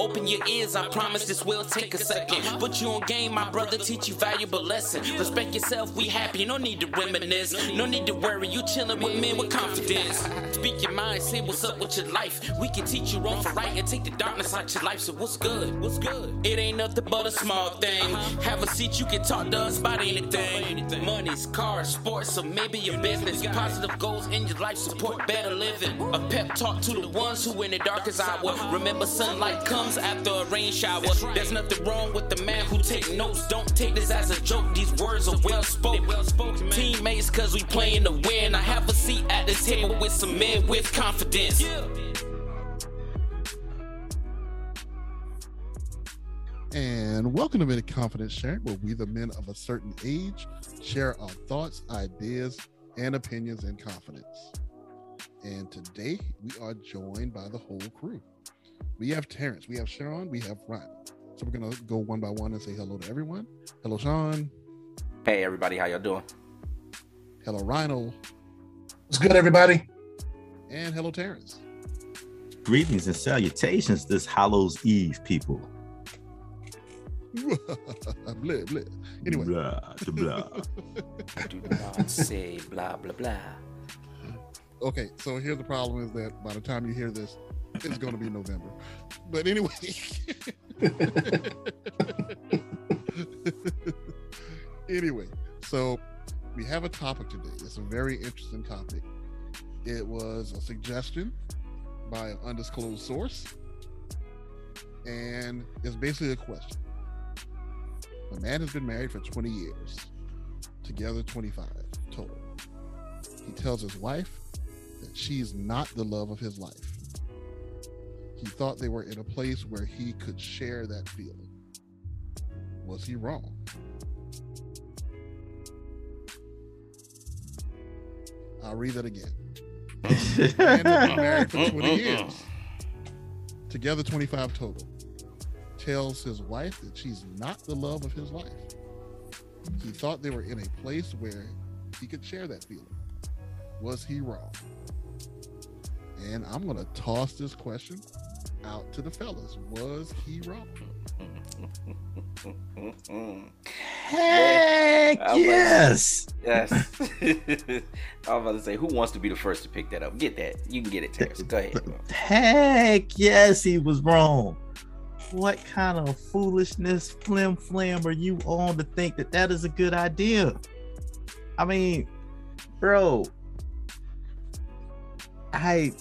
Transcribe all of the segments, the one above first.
Open your ears, I promise this will take a second. Put you on game, my brother, teach you valuable lesson. Respect yourself, we happy, no need to reminisce. No need to worry, you chillin' with men with confidence. Speak your mind, say what's up with your life. We can teach you wrong for right and take the darkness out your life. So what's good? What's good? It ain't nothing but a small thing. Have a seat, you can talk to us about anything. Money's cars, sports, or maybe your business. Positive goals in your life support better living. A pep talk to the ones who in the darkest hour. Remember, sunlight comes after a rain shower. There's nothing wrong with the man who take notes. Don't take this as a joke. These words are well spoken. Well Teammates, cause we playing to win. I have a seat at the table with some men with confidence. And welcome to Men Confidence Sharing, where we, the men of a certain age, share our thoughts, ideas, and opinions in confidence. And today we are joined by the whole crew. We have Terrence, we have Sharon, we have Ryan. So we're gonna go one by one and say hello to everyone. Hello, Sean. Hey everybody, how y'all doing? Hello, Rhino. What's good, everybody? And hello, Terrence. Greetings and salutations this Hallows Eve, people. blah, blah. Anyway. Blah, blah. Do not say blah, blah, blah. Okay, so here's the problem is that by the time you hear this, it's going to be November. But anyway. anyway, so we have a topic today. It's a very interesting topic. It was a suggestion by an undisclosed source. And it's basically a question a man has been married for 20 years, together 25 total. He tells his wife that she's not the love of his life. He thought they were in a place where he could share that feeling. Was he wrong? I'll read that again. married for uh, uh, uh. 20 years, together 25 total tells his wife that she's not the love of his life. He thought they were in a place where he could share that feeling. Was he wrong? And I'm going to toss this question out to the fellas. Was he wrong? Heck yes. Yes. I was about to say, who wants to be the first to pick that up? Get that. You can get it, Terrence. Go ahead. Heck yes, he was wrong what kind of foolishness, flim flam are you on to think that that is a good idea? I mean, bro, I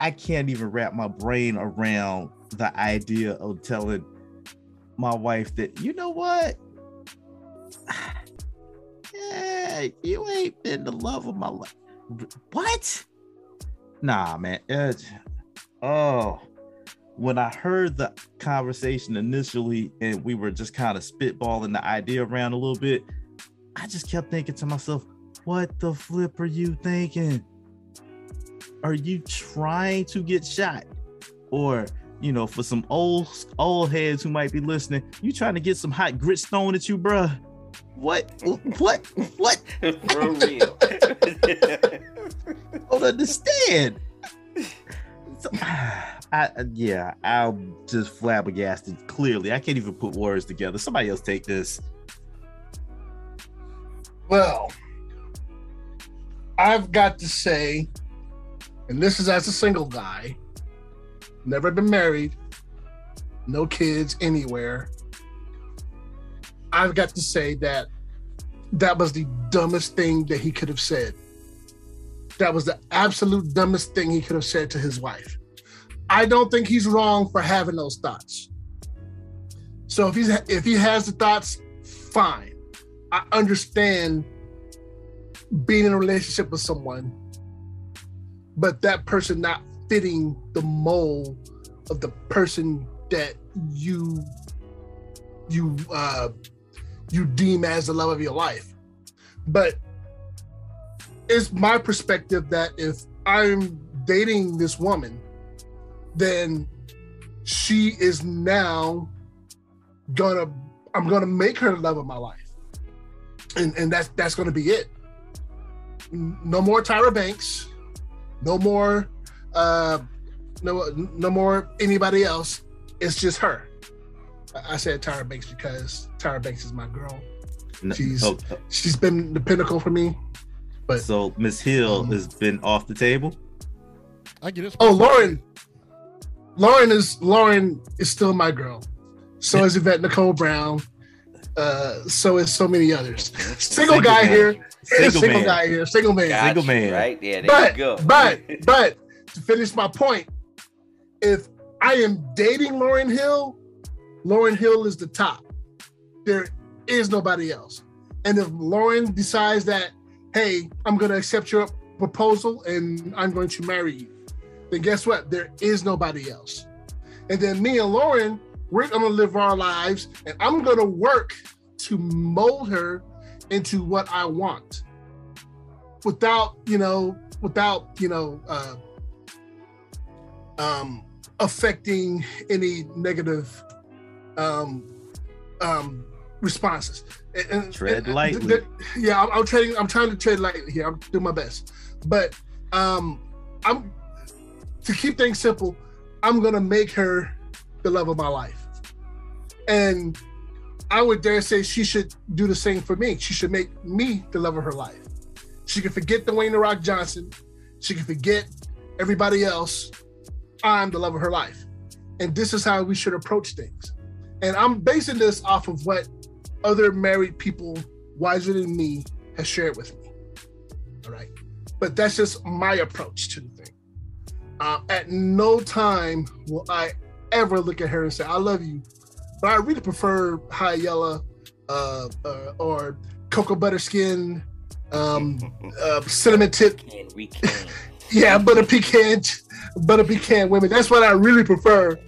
I can't even wrap my brain around the idea of telling my wife that you know what, yeah, you ain't been the love of my life. What? Nah, man. oh, when I heard the conversation initially and we were just kind of spitballing the idea around a little bit, I just kept thinking to myself, what the flip are you thinking? Are you trying to get shot? Or, you know, for some old old heads who might be listening, you trying to get some hot grit thrown at you, bruh? What? What? What? For real. don't understand. So, I yeah, I'm just flabbergasted. Clearly, I can't even put words together. Somebody else take this. Well, I've got to say, and this is as a single guy, never been married, no kids anywhere. I've got to say that that was the dumbest thing that he could have said. That was the absolute dumbest thing he could have said to his wife. I don't think he's wrong for having those thoughts. So if he's if he has the thoughts, fine. I understand being in a relationship with someone, but that person not fitting the mold of the person that you you uh you deem as the love of your life. But it's my perspective that if I'm dating this woman then she is now gonna I'm gonna make her the love of my life. And and that's that's gonna be it. No more Tyra Banks, no more uh no, no more anybody else. It's just her. I said Tyra Banks because Tyra Banks is my girl. She's so, she's been the pinnacle for me. But so Miss Hill um, has been off the table. I get it. Oh, Lauryn. Lauryn is Lauryn is still my girl. So is Yvette Nicole Brown. Uh, so is so many others. Single, single guy man. here. Single, single man. guy here. Single man. Got single man. Right there. there but, you go. but but to finish my point, if I am dating Lauryn Hill, Lauryn Hill is the top. There is nobody else. And if Lauryn decides that, hey, I'm going to accept your proposal and I'm going to marry you, then guess what? There is nobody else. And then me and Lauryn, we're going to live our lives and I'm going to work to mold her into what I want without, you know, without, you know, uh, um, affecting any negative um, um, responses. And, tread and, lightly. yeah, I'm, I'm, trading. I'm trying to tread lightly here. I'm doing my best, but um, I'm to keep things simple. I'm gonna make her the love of my life, and I would dare say she should do the same for me. She should make me the love of her life. She can forget Dwayne the Rock Johnson. She can forget everybody else. I'm the love of her life, and this is how we should approach things. And I'm basing this off of what other married people wiser than me has shared with me. All right. But that's just my approach to the thing. Uh, at no time will I ever look at her and say, I love you. But I really prefer high yellow uh, uh, or cocoa butter skin, um, uh, cinnamon tip. We can. yeah, butter pecan, butter pecan women. That's what I really prefer.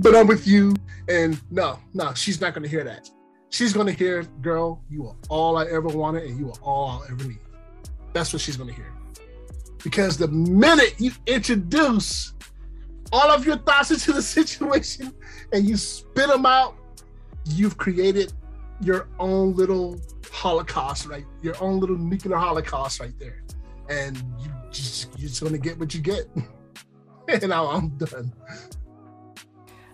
But I'm with you. And no, no, she's not going to hear that. She's going to hear, girl, you are all I ever wanted and you are all I'll ever need. That's what she's going to hear. Because the minute you introduce all of your thoughts into the situation and you spit them out, you've created your own little holocaust, right? Your own little nuclear holocaust right there. And you just, you're just to get what you get. and now I'm done.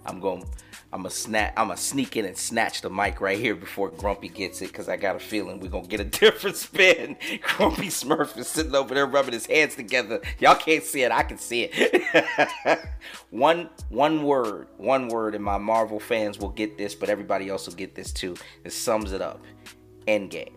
I'm going I'm a snap. I'm a sneak in and snatch the mic right here before Grumpy gets it because I got a feeling we're gonna get a different spin. Grumpy Smurf is sitting over there rubbing his hands together. Y'all can't see it. I can see it. one one word, one word, and my Marvel fans will get this, but everybody else will get this too. It sums it up. Endgame.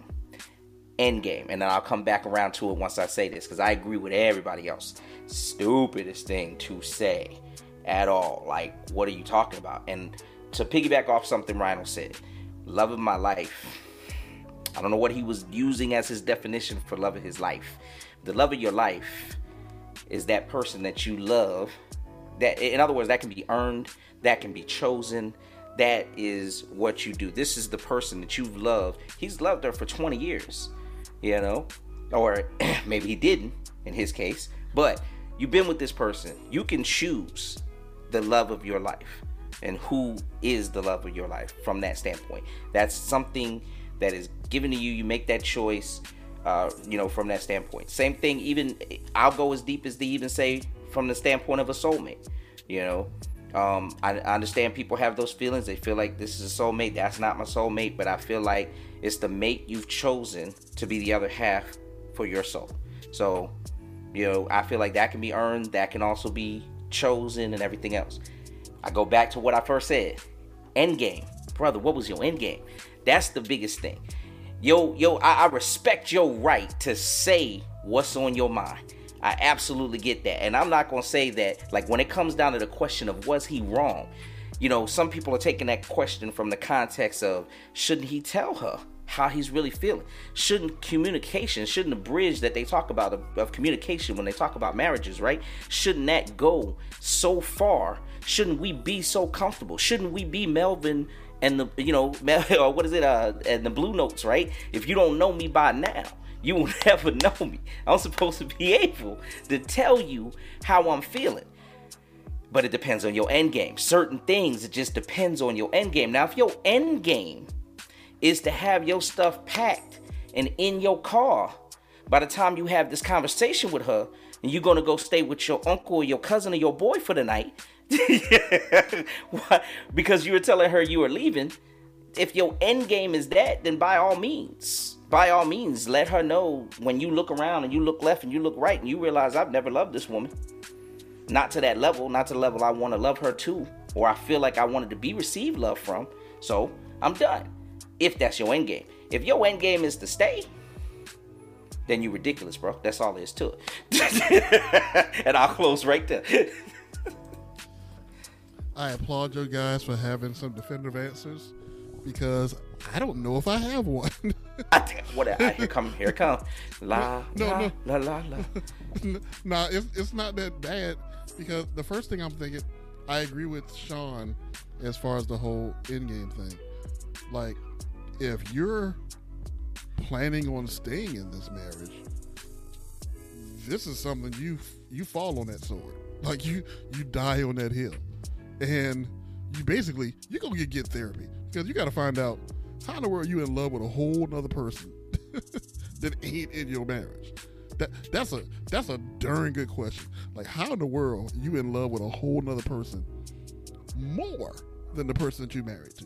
Endgame, and then I'll come back around to it once I say this because I agree with everybody else. Stupidest thing to say at all. Like, what are you talking about? And to piggyback off something Rhino said, love of my life. I don't know what he was using as his definition for love of his life. The love of your life is that person that you love. That, in other words, that can be earned, that can be chosen. That is what you do. This is the person that you've loved. He's loved her for 20 years, you know, or maybe he didn't in his case, but you've been with this person. You can choose the love of your life and who is the love of your life from that standpoint. That's something that is given to you. You make that choice, uh, you know, from that standpoint. Same thing, even I'll go as deep as to even say from the standpoint of a soulmate. You know, um, I, I understand people have those feelings. They feel like this is a soulmate. That's not my soulmate, but I feel like it's the mate you've chosen to be the other half for your soul. So, you know, I feel like that can be earned. That can also be chosen, and everything else. I go back to what I first said. End game. Brother, what was your end game? That's the biggest thing. Yo, yo, I, I respect your right to say what's on your mind. I absolutely get that. And I'm not to say that, like, when it comes down to the question of was he wrong, you know, some people are taking that question from the context of shouldn't he tell her? How he's really feeling. Shouldn't communication, shouldn't the bridge that they talk about of, of, communication when they talk about marriages, right? Shouldn't that go so far? Shouldn't we be so comfortable? Shouldn't we be Melvin and the you know or what is it uh and the blue notes, right? If you don't know me by now, you will never know me. I'm supposed to be able to tell you how I'm feeling but it depends on your end game. Certain things, it just depends on your end game. Now, if your end game is to have your stuff packed and in your car. By the time you have this conversation with her and you're gonna go stay with your uncle or your cousin or your boy for the night. Because you were telling her you were leaving. If your end game is that then by all means by all means let her know when you look around and you look left and you look right and you realize i've never loved this woman. Not to that level not to the level i want to love her to or i feel like i wanted to be received love from. So i'm done if that's your end game if your end game is to stay then you're ridiculous, bro. That's all there is to it. and I'll close right there. I applaud you guys for having some definitive answers because I don't know if I have one. I think what I, here come here come la No, la, no. la la la. nah, it's, it's not that bad because the first thing I'm thinking, I agree with Sean as far as the whole in game thing. Like, if you're planning on staying in this marriage, this is something you you fall on that sword. Like you you die on that hill, and you basically you gonna get get therapy because you got to find out how in the world you in love with a whole nother person that ain't in your marriage. That that's a that's a darn good question. Like how in the world you in love with a whole nother person more than the person that you married to?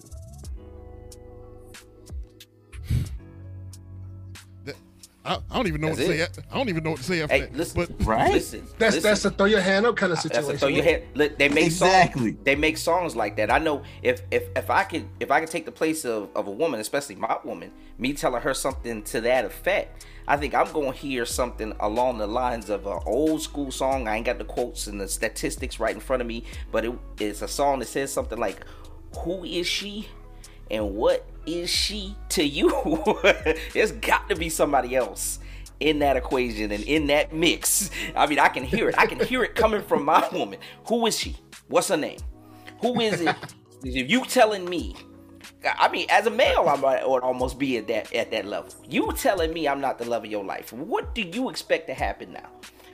I, I don't even know That's what to it. say. I don't even know what to say after Hey, that. listen, but Right? listen. That's listen. that's a throw your hand up kind of That's situation. a throw your head. Look, they make Exactly. songs. They make songs like that. I know if if if I could if I could take the place of, of a woman, especially my woman, me telling her something to that effect, I think I'm gonna hear something along the lines of an old school song. I ain't got the quotes and the statistics right in front of me, but it, it's a song that says something like, "Who is she?" And what is she to you? There's got to be somebody else in that equation and in that mix. I mean, I can hear it. I can hear it coming from my woman. Who is she? What's her name? Who is it? if you telling me, I mean, as a male, I might uh, would almost be at that at that level. You telling me I'm not the love of your life? What do you expect to happen now?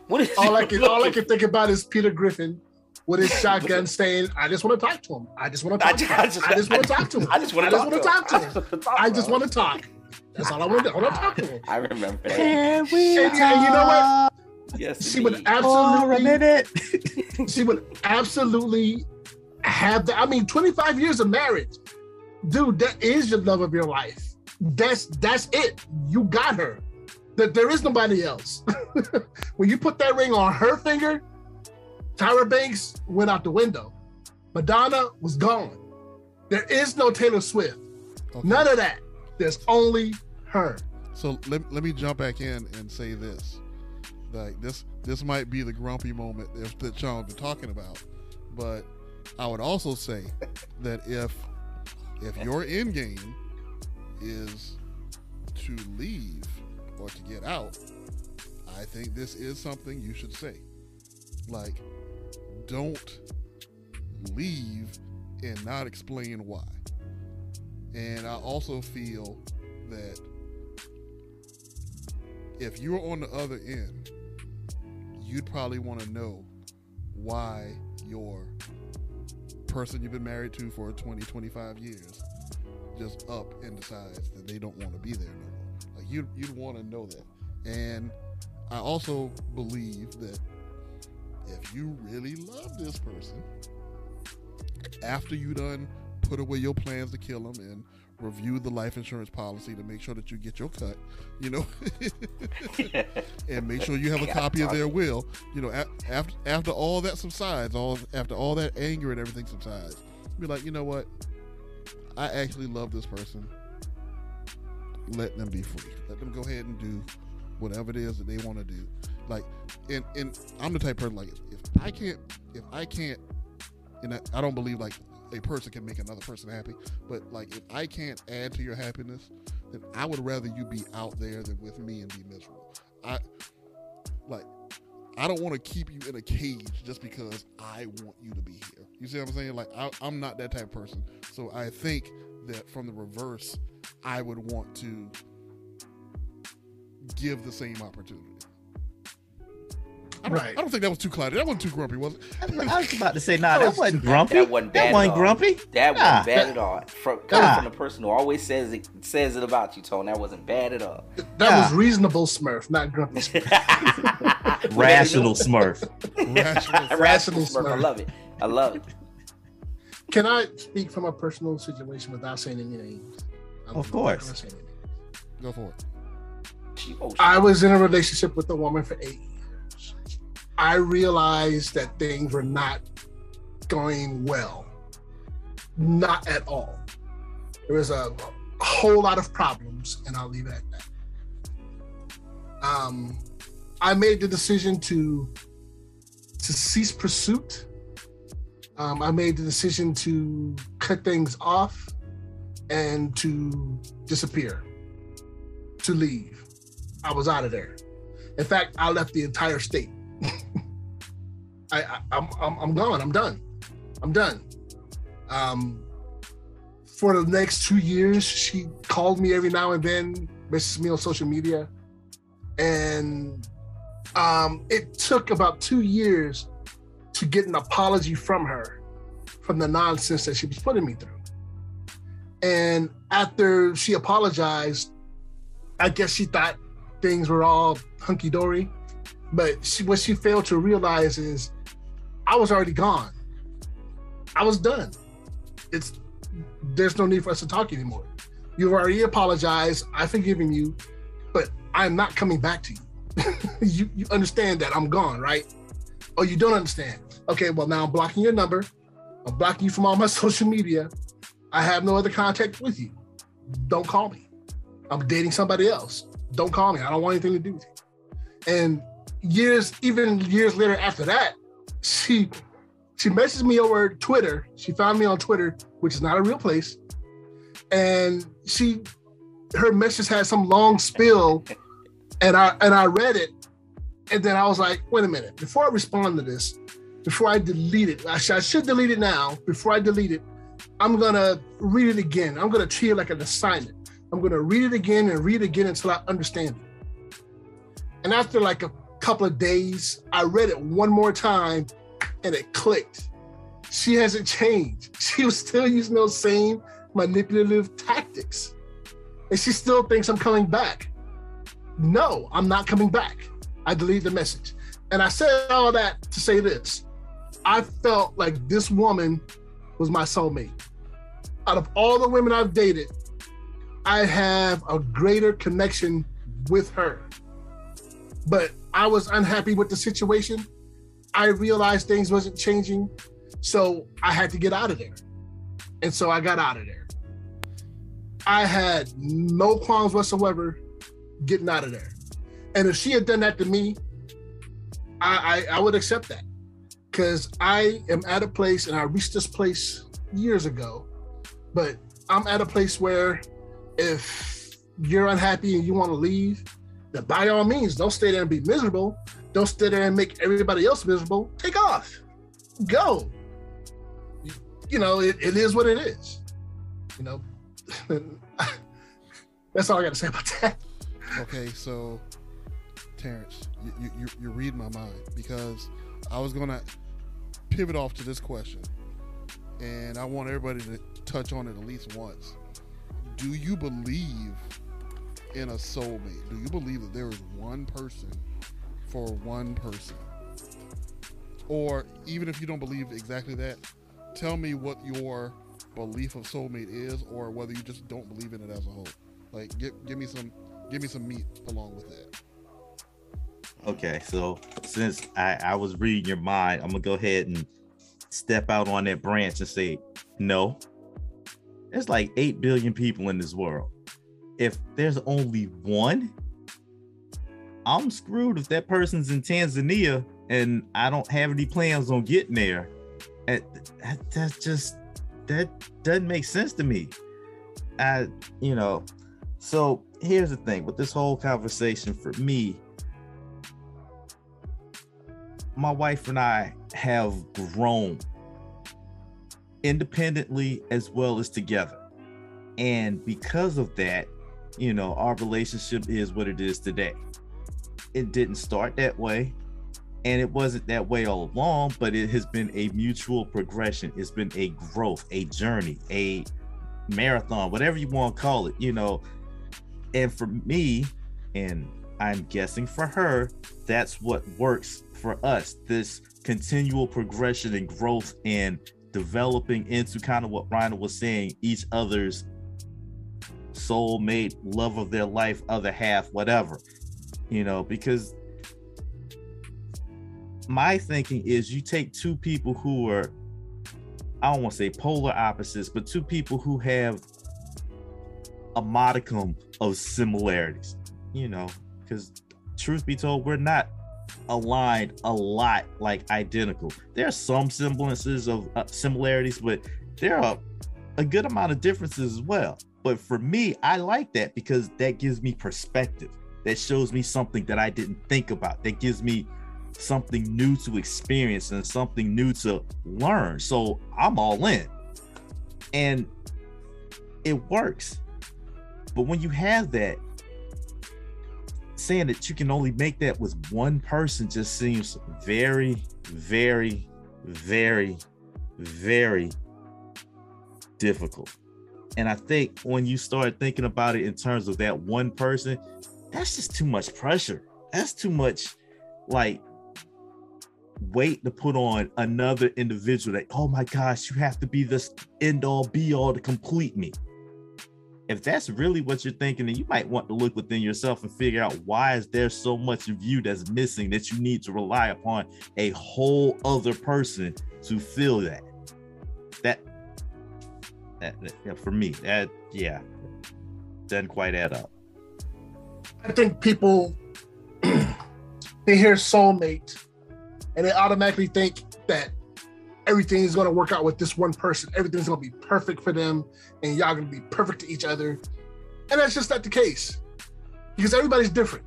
What is all I can all I can think about is Peter Griffin with his shotgun saying, "I just want to talk to him. I just want to talk. to I him. just- I just want to talk to him. I just wanna talk to to him. I just wanna talk I just want to talk. That's all I want to do. I want to talk to him. I remember that. Can we And, and you know what? Yes, She would indeed. For a absolutely, minute. she would absolutely have that. I mean, 25 years of marriage, dude. That is your love of your life. That's that's it. You got her. That there is nobody else. when you put that ring on her finger, Tyra Banks went out the window. Madonna was gone. There is no Taylor Swift. Okay. None of that. There's only her. So let, let me jump back in and say this. Like this this might be the grumpy moment if, that Sean's been talking about. But I would also say that if if your end game is to leave or to get out, I think this is something you should say. Like, don't leave and not explain why. And I also feel that if you're on the other end, you'd probably want to know why your person you've been married to for 20, 25 years just up and decides that they don't want to be there no more. Like you, you'd want to know that. And I also believe that if you really love this person, after you done put away your plans to kill them and review the life insurance policy to make sure that you get your cut, you know, and make sure you have a Yeah, copy of their will. You know, after after all that subsides, all after all that anger and everything subsides, be like, you know what? I actually love this person. Let them be free. Let them go ahead and do whatever it is that they want to do. Like, and and I'm the type of person like if I can't if I can't, and I, I don't believe like a person can make another person happy, but like if I can't add to your happiness, then I would rather you be out there than with me and be miserable. I like I don't want to keep you in a cage just because I want you to be here. You see what I'm saying? Like I, I'm not that type of person. So I think that from the reverse, I would want to give the same opportunity. I don't, Right. I don't think that was too cloudy. That wasn't too grumpy, was it? I was about to say, nah, that wasn't grumpy. That wasn't bad. That at wasn't all. grumpy. That Nah. wasn't bad at all. From coming Nah. from the person who always says it says it about you, Tone. That wasn't bad at all. That Yeah. was reasonable Smurf, not grumpy Smurf. Rational Smurf. Rational. Rational Smurf. Smurf. I love it. I love it. Can I speak from a personal situation without saying any names? I'm Of course. gonna say any names. Go for it. She- she- I was in a relationship with a woman for eight years. I realized that things were not going well. Not at all. There was a whole lot of problems, and I'll leave it at that. Um, I made the decision to to cease pursuit. Um, I made the decision to cut things off and to disappear, to leave. I was out of there. In fact, I left the entire state. I, I I'm, I'm I'm gone. I'm done. I'm done. Um, for the next two years, she called me every now and then, messages me on social media, and um, it took about two years to get an apology from her from the nonsense that she was putting me through. And after she apologized, I guess she thought things were all hunky dory. But she, what she failed to realize is I was already gone. I was done. It's there's no need for us to talk anymore. You've already apologized. I've forgiven you, but I'm not coming back to you. you you understand that I'm gone, right? Oh, you don't understand. Okay, well now I'm blocking your number. I'm blocking you from all my social media. I have no other contact with you. Don't call me. I'm dating somebody else. Don't call me. I don't want anything to do with you. And years, even years later after that, she she messaged me over Twitter. She found me on Twitter, which is not a real place. And she her message had some long spill and I and I read it. And then I was like, wait a minute, before I respond to this, before I delete it, I should, I should delete it now. Before I delete it, I'm gonna read it again. I'm gonna treat it like an assignment. I'm gonna read it again and read it again until I understand it. And after like a couple of days, I read it one more time and it clicked. She hasn't changed. She was still using those same manipulative tactics. And she still thinks I'm coming back. No, I'm not coming back. I deleted the message. And I said all that to say this. I felt like this woman was my soulmate. Out of all the women I've dated, I have a greater connection with her. But I was unhappy with the situation. I realized things wasn't changing. So I had to get out of there. And so I got out of there. I had no qualms whatsoever getting out of there. And if she had done that to me, I, I, I would accept that. Because I am at a place, and I reached this place years ago, but I'm at a place where if you're unhappy and you want to leave, then by all means, don't stay there and be miserable. Don't stay there and make everybody else miserable. Take off. Go. You, know, it, it is what it is. You know, that's all I got to say about that. Okay, so Terrence, you, you, you- you're my mind because I was gonna pivot off to this question, and I want everybody to touch on it at least once. Do you believe in a soulmate? Do you believe that there is one person for one person? Or even if you don't believe exactly that, tell me what your belief of soulmate is, or whether you just don't believe in it as a whole. Like, give give me some give me some meat along with that. Okay, so since I, I was reading your mind, I'm gonna go ahead and step out on that branch and say no. There's like eight billion people in this world. If there's only one, I'm screwed if that person's in Tanzania and I don't have any plans on getting there. And that, that's just that doesn't make sense to me. I, you know, so here's the thing with this whole conversation for me, my wife and I have grown independently as well as together. And because of that, you know, our relationship is what it is today. It didn't start that way, and it wasn't that way all along, but it has been a mutual progression. It's been a growth, a journey, a marathon, whatever you want to call it, you know. And for me, and I'm guessing for her, that's what works for us. This continual progression and growth and developing into kind of what Rhino was saying, each other's soulmate, love of their life, other half, whatever. You know, because my thinking is you take two people who are I don't want to say polar opposites, but two people who have a modicum of similarities, you know, because truth be told, we're not aligned a lot like identical. There are some semblances of uh, similarities, but there are a good amount of differences as well. But for me, I like that because that gives me perspective. That shows me something that I didn't think about. That gives me something new to experience and something new to learn. So I'm all in. And it works. But when you have that, saying that you can only make that with one person just seems very, very, very, very difficult. And I think when you start thinking about it in terms of that one person, that's just too much pressure. That's too much like weight to put on another individual that, oh my gosh, you have to be this end all be all to complete me. If that's really what you're thinking, then you might want to look within yourself and figure out why is there so much of you that's missing that you need to rely upon a whole other person to fill that. That, for me, that yeah, doesn't quite add up. I think people they hear soulmate and they automatically think that everything is going to work out with this one person. Everything's going to be perfect for them, and y'all going to be perfect to each other. And that's just not the case because everybody's different.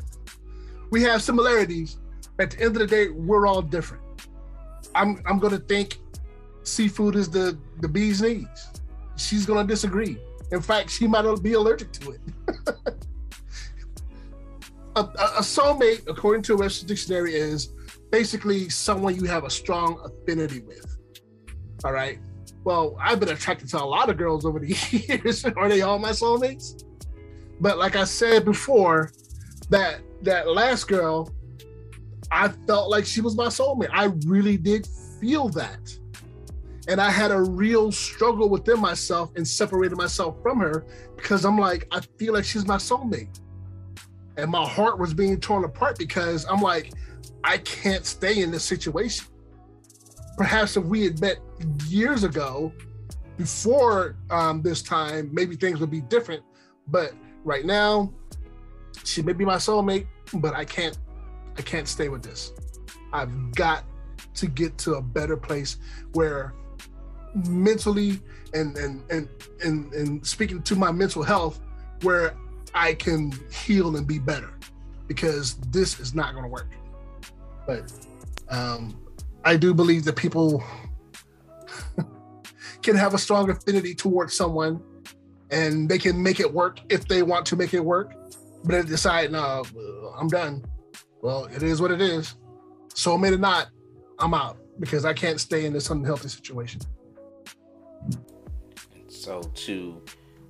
we have similarities. At the end of the day, we're all different. I'm I'm going to think seafood is the the bee's knees. She's to disagree. In fact, she might be allergic to it. a, a soulmate, according to a Webster's dictionary, is basically someone you have a strong affinity with. All right. Well, I've been attracted to a lot of girls over the years. Are they all my soulmates? But like I said before, that that last girl, I felt like she was my soulmate. I really did feel that. And I had a real struggle within myself and separated myself from her because I'm like, I feel like she's my soulmate. And my heart was being torn apart because I'm like, I can't stay in this situation. Perhaps if we had met years ago, before um, this time, maybe things would be different. But right now, she may be my soulmate, but I can't, I can't stay with this. I've got to get to a better place where mentally and and and and, and speaking to my mental health, where I can heal and be better, because this is not going to work. But um, I do believe that people can have a strong affinity towards someone and they can make it work if they want to make it work. But they decide, no, I'm done. Well, it is what it is. Soulmate or not, I'm out because I can't stay in this unhealthy situation. So to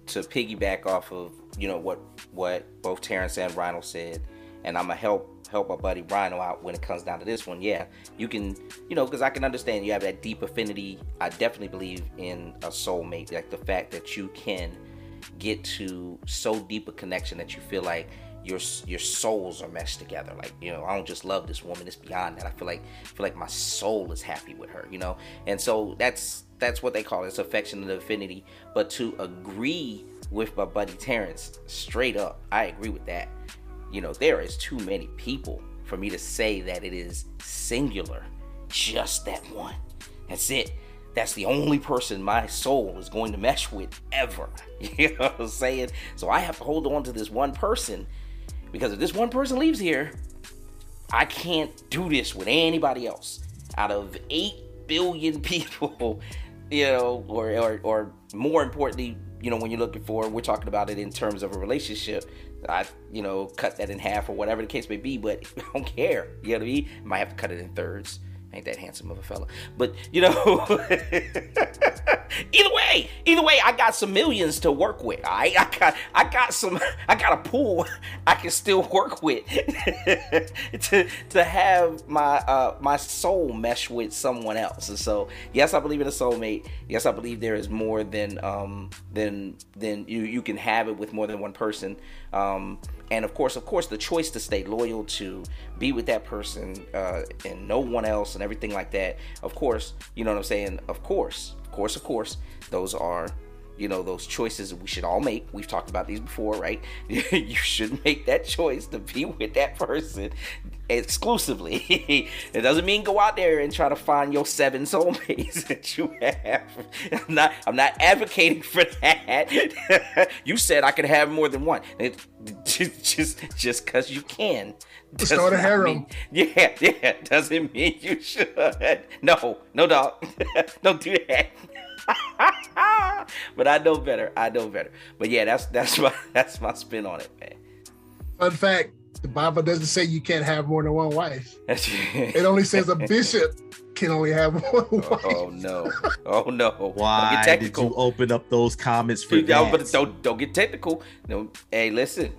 to piggyback off of you know what what both Terrence and Rhino said, and I'm gonna help help my buddy Rhino out when it comes down to this one. Yeah, you can, you know, because I can understand you have that deep affinity. I definitely believe in a soulmate, like the fact that you can get to so deep a connection that you feel like your your souls are meshed together. Like you know, I don't just love this woman; it's beyond that. I feel like I feel like my soul is happy with her. You know, and so that's that's what they call it. It's affection and affinity. But to agree with my buddy Terrence, straight up, I agree with that you know, there is too many people for me to say that it is singular. Just that one. That's it. That's the only person my soul is going to mesh with ever. You know what I'm saying? So I have to hold on to this one person because if this one person leaves here, I can't do this with anybody else. Out of 8 billion people, you know, or, or, or more importantly, you know, when you're looking for, we're talking about it in terms of a relationship. I, you know, cut that in half or whatever the case may be, but I don't care. You know what I mean? Might have to cut it in thirds. Ain't that handsome of a fella. But you know, either way, either way, I got some millions to work with. I I got I got some I got a pool I can still work with to to have my uh my soul mesh with someone else. And so yes, I believe in a soulmate. Yes, I believe there is more than um than than you you can have it with more than one person. Um and of course, of course, the choice to stay loyal to be with that person uh, and no one else and everything like that. Of course, you know what I'm saying. Of course, of course, of course, those are you know those choices we should all make. We've talked about these before right? You should make that choice to be with that person exclusively. It doesn't mean go out there and try to find your seven soulmates that you have. I'm not i'm not advocating for that. You said i could have more than one. It, just just because you can start a harem. yeah yeah doesn't mean you should. No no dog. Don't do that but I know better. I know better. But yeah, that's that's my that's my spin on it, man. Fun fact: the Bible doesn't say you can't have more than one wife. it only says a bishop can only have one wife. Oh no! Oh no! Why did you open up those comments for Dude, that? But don't don't get technical. No, hey, listen.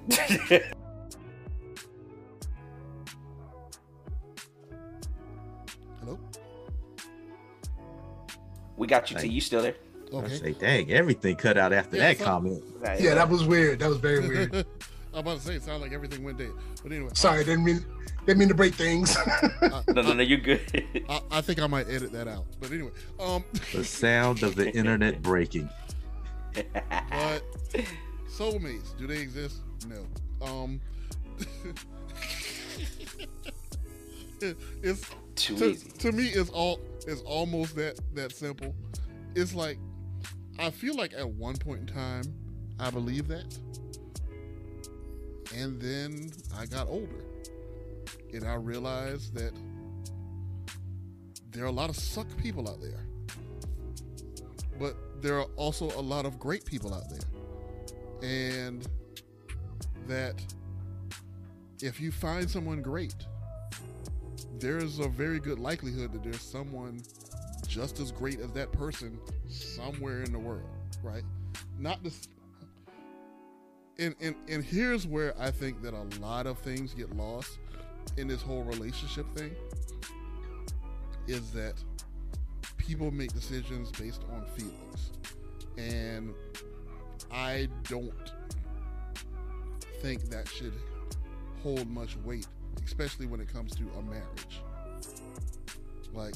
We got you. T. You still there? Okay. I say, dang, everything cut out after yeah, that comment. Right, yeah, that was weird. That was very weird. I'm about to say it sounded like everything went dead. But anyway. Sorry, didn't mean didn't mean to break things. uh, no, no, no, you're good. I, I, think I might edit that out. But anyway. Um The sound of the internet breaking. But soulmates, do they exist? No. Um it's too to, easy. To me it's all it's almost that that simple. It's like I feel like at one point in time I believed that. And then I got older. And I realized that there are a lot of suck people out there. But there are also a lot of great people out there. And that if you find someone great, there's a very good likelihood that there's someone just as great as that person somewhere in the world, right? Not this. And, and, and here's where I think that a lot of things get lost in this whole relationship thing is that people make decisions based on feelings. And I don't think that should hold much weight especially when it comes to a marriage. Like,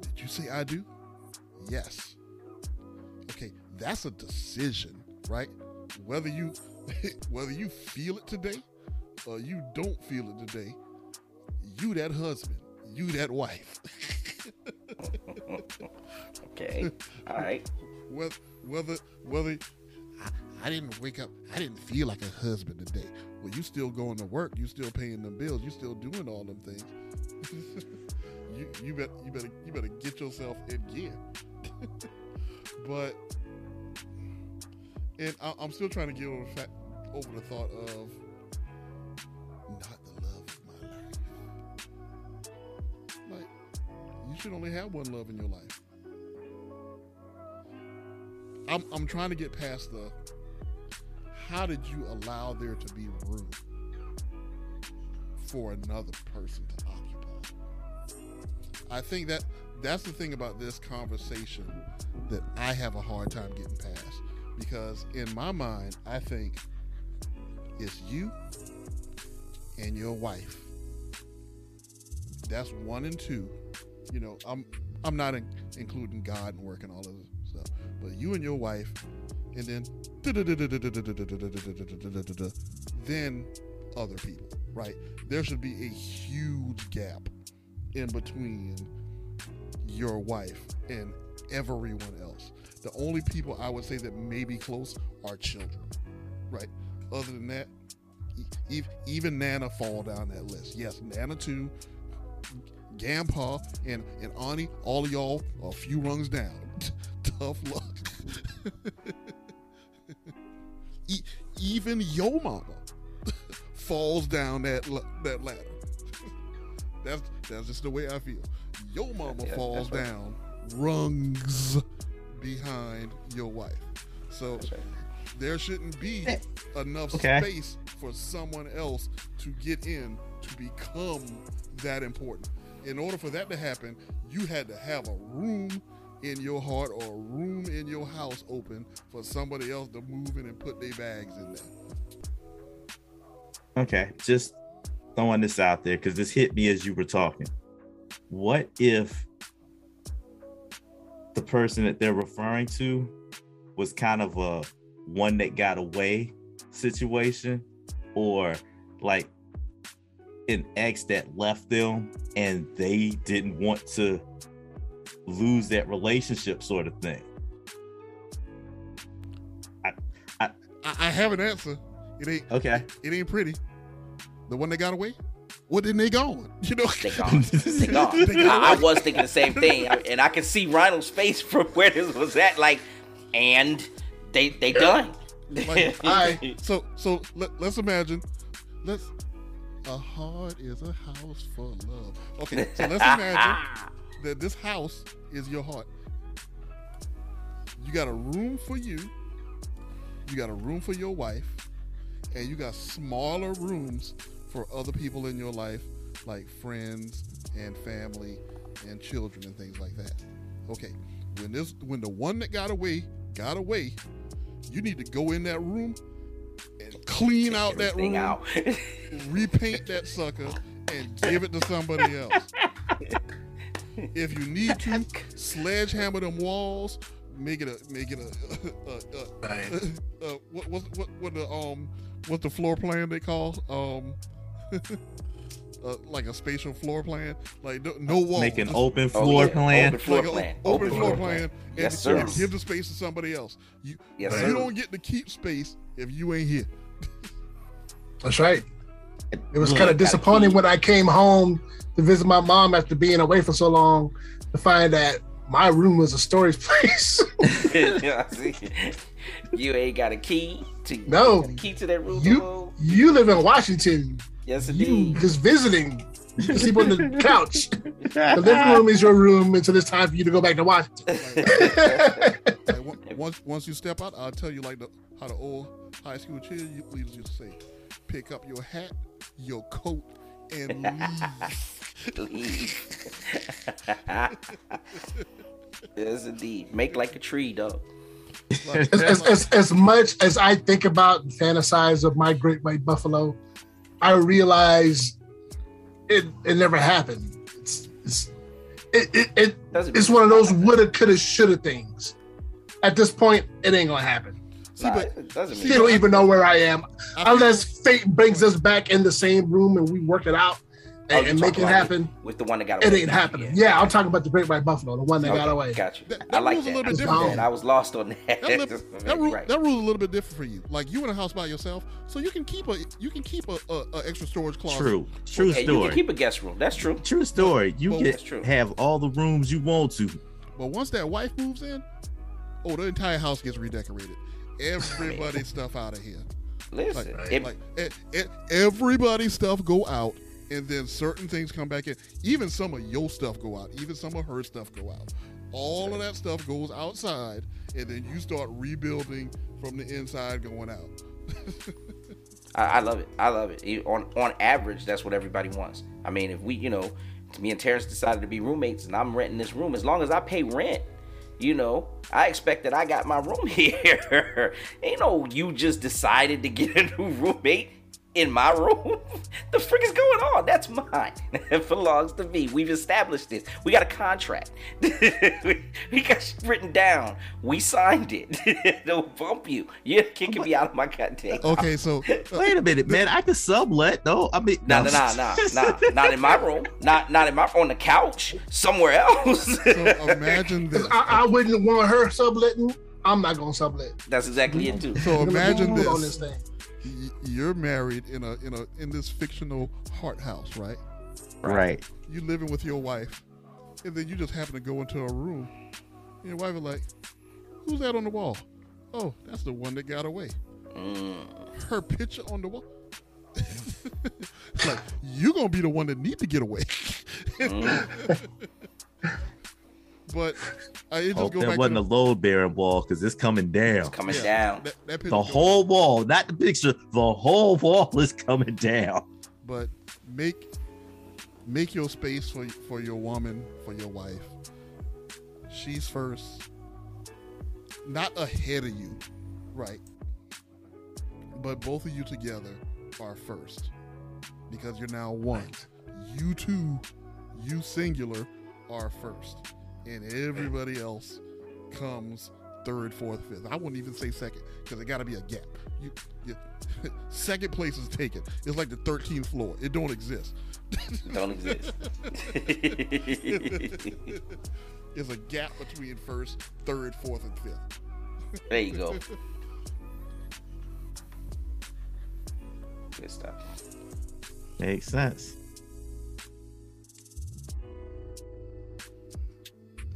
did you say I do? Yes. Okay, that's a decision, right? Whether you whether you feel it today or you don't feel it today, you that husband, you that wife. okay. All right. Whether whether whether I, I didn't wake up, I didn't feel like a husband today. Well, you still going to work, you still paying them bills, you still doing all them things. you you better you better you better get yourself in gear. but and I, am still trying to get over the fact, over the thought of not the love of my life. Like you should only have one love in your life. I'm I'm trying to get past the how did you allow there to be room for another person to occupy? I think that that's the thing about this conversation that I have a hard time getting past because in my mind, I think it's you and your wife. That's one and two. You know, I'm I'm not in, including God and work and all of this stuff, but you and your wife and then then other people, right? There should be a huge gap in between your wife and everyone else. The only people I would say that may be close are children, right? Other than that, even Nana fall down that list. Yes, Nana too, Grandpa and and Auntie, all of y'all a few rungs down. Tough luck. even your mama falls down that that ladder. That's that's just the way I feel. Your mama Yeah, falls right. down rungs behind your wife. So right. there shouldn't be eh. enough Okay. space for someone else to get in to become that important. In order for that to happen, you had to have a room in your heart or a room in your house open for somebody else to move in and put their bags in there. Okay, just throwing this out there because this hit me as you were talking. What if the person that they're referring to was kind of a one that got away situation, or like an ex that left them and they didn't want to lose that relationship, sort of thing? I, I I have an answer. It ain't Okay. it ain't pretty. The one that got away? Well then they gone. You know They gone. They gone. They gone. I, I was thinking the same thing, I- and I can see Rhino's face from where this was at. Like, and they they done. Like, I- So so let, let's imagine. Let's a heart is a house for love. Okay, so let's imagine that this house is your heart. You got a room for you. You got a room for your wife, and you got smaller rooms for other people in your life, like friends and family and children and things like that. Okay, when this when the one that got away got away, you need to go in that room and clean out that room, out. repaint that sucker, and give it to somebody else. If you need to, sledgehammer them walls, make it a make it a, a, a, a, a what what what what the um what the floor plan they call um uh, like a spatial floor plan like no, no wall Make an just open Oh, floor yeah. plan. Open floor like plan. open, floor plan, and, Yes, and sir. give the space to somebody else. You Yes, you sir. don't get to keep space if you ain't here. That's right. It was kind of disappointing when I came home to visit my mom after being away for so long to find that my room was a storage place. You ain't got a key to No. a key to that room. you alone? you live in Washington. yes, You indeed. just visiting. You sleep on the couch. The living room is your room until it's time for you to go back to Washington. Like, once once you step out, I'll tell you like the how the old high school cheerleaders used to say: pick up your hat, your coat, and leave. Leave. yes, indeed. Make like a tree, dog. Like, as, as, as, as much as I think about and fantasize of my great white buffalo, I realize it it never happened. It's, it's it, it, it it's one of those woulda, coulda, shoulda things. At this point, it ain't gonna happen. See, but it doesn't see, don't even know where I am I unless fate brings us back in the same room and we work it out Oh, and, you and make it about happen. with the one that got away, It ain't happening. Yeah, I'm talking about the great white buffalo, the one that got Okay, away. Got you. That- I that like rule's a little bit I different. man, I was lost on that. that, li- that, rule, right. that rule's a little bit different for you. Like you in a house by yourself, so you can keep a you can keep a, a, a extra storage closet. True. True Hey, you can story. keep a guest room. That's true. True story. You Well, get that's true. have all the rooms you want to. But once that wife moves in, oh, the entire house gets redecorated. Everybody's stuff out of here. Like, Listen, like, it- e- e- everybody's stuff go out, and then certain things come back in. Even some of your stuff go out. Even some of her stuff go out. All of that stuff goes outside, and then you start rebuilding from the inside going out. I, I love it. I love it. On on average, that's what everybody wants. I mean, if we, you know, me and Terrence decided to be roommates, and I'm renting this room, as long as I pay rent, you know, I expect that I got my room here. Ain't no you just decided to get a new roommate in my room. the frick is going on? That's mine. It belongs to me. We've established this. We got a contract. we we got shit written down. We signed it. Don't bump you. You're kicking me out of my goddamn. Okay, so uh, Wait a minute, man. I can sublet though. I mean, Nah, nah, nah, nah, nah, not in my room. Not, not in my on the couch. Somewhere else. so imagine this. I, I wouldn't want her subletting. I'm not gonna sublet. That's exactly it too. So imagine Move on this this. thing. Y- You're married in a in a in this fictional heart house, right? Right. You living with your wife, and then you just happen to go into a room. And your wife is like, "Who's that on the wall?" Oh, that's the one that got away. Mm. Her picture on the wall. like you gonna be the one that need to get away. Mhm. but uh, it just Hope go that back wasn't to a load bearing wall because it's coming down. It's coming Yeah. down. that, that The goes- whole wall, not the picture. The whole wall is coming down. but make make your space for for your woman, for your wife. She's first, not ahead of you, right? But both of you together are first because you're now one. You two, you singular, are first, and everybody else comes third, fourth, fifth. I wouldn't even say second because it got to be a gap. You, you second place is taken. It's like the 13th floor. It don't exist. Don't exist. There's a gap between first, third, fourth, and fifth. there you go. Good stuff. Makes sense.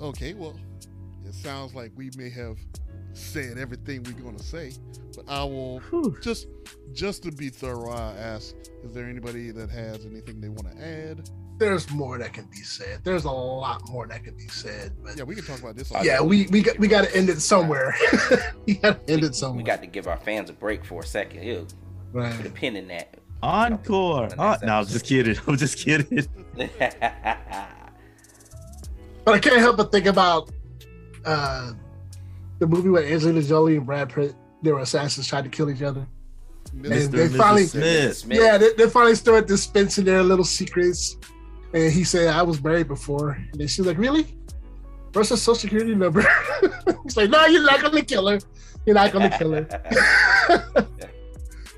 Okay, well, it sounds like we may have said everything we're going to say, but I will Whew. just just to be thorough. I ask: Is there anybody that has anything they want to add? There's more that can be said. There's a lot more that can be said, but Yeah, we can talk about this. all yeah, day. we we got we got to end it somewhere. we got to end it somewhere. We got to give our fans a break for a second. Ew, put a right. pin in that. Encore. Oh, no, I'm just kidding. I'm just kidding. But I can't help but think about uh, the movie where Angelina Jolie and Brad Pitt, they were assassins, tried to kill each other. Mr. And they and Mrs. finally- Smith. Smith. Yeah, they, they finally started dispensing their little secrets. And he said, I was married before. And then she's like, Really? Where's her social security number? He's like, No, you're not going to kill her. You're not going to kill her.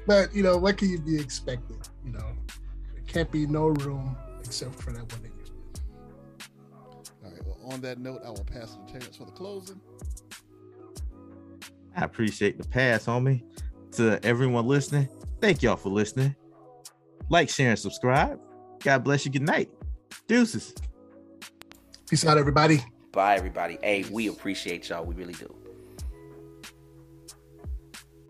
but, you know, what can you be expected? You know, there can't be no room except for that one on that note, I will pass it to Terrence for the closing. I appreciate the pass, homie. To everyone listening, thank y'all for listening. Like, share, and subscribe. God bless you. Good night. Deuces. Peace out, everybody. Bye, everybody. Hey, we appreciate y'all. We really do.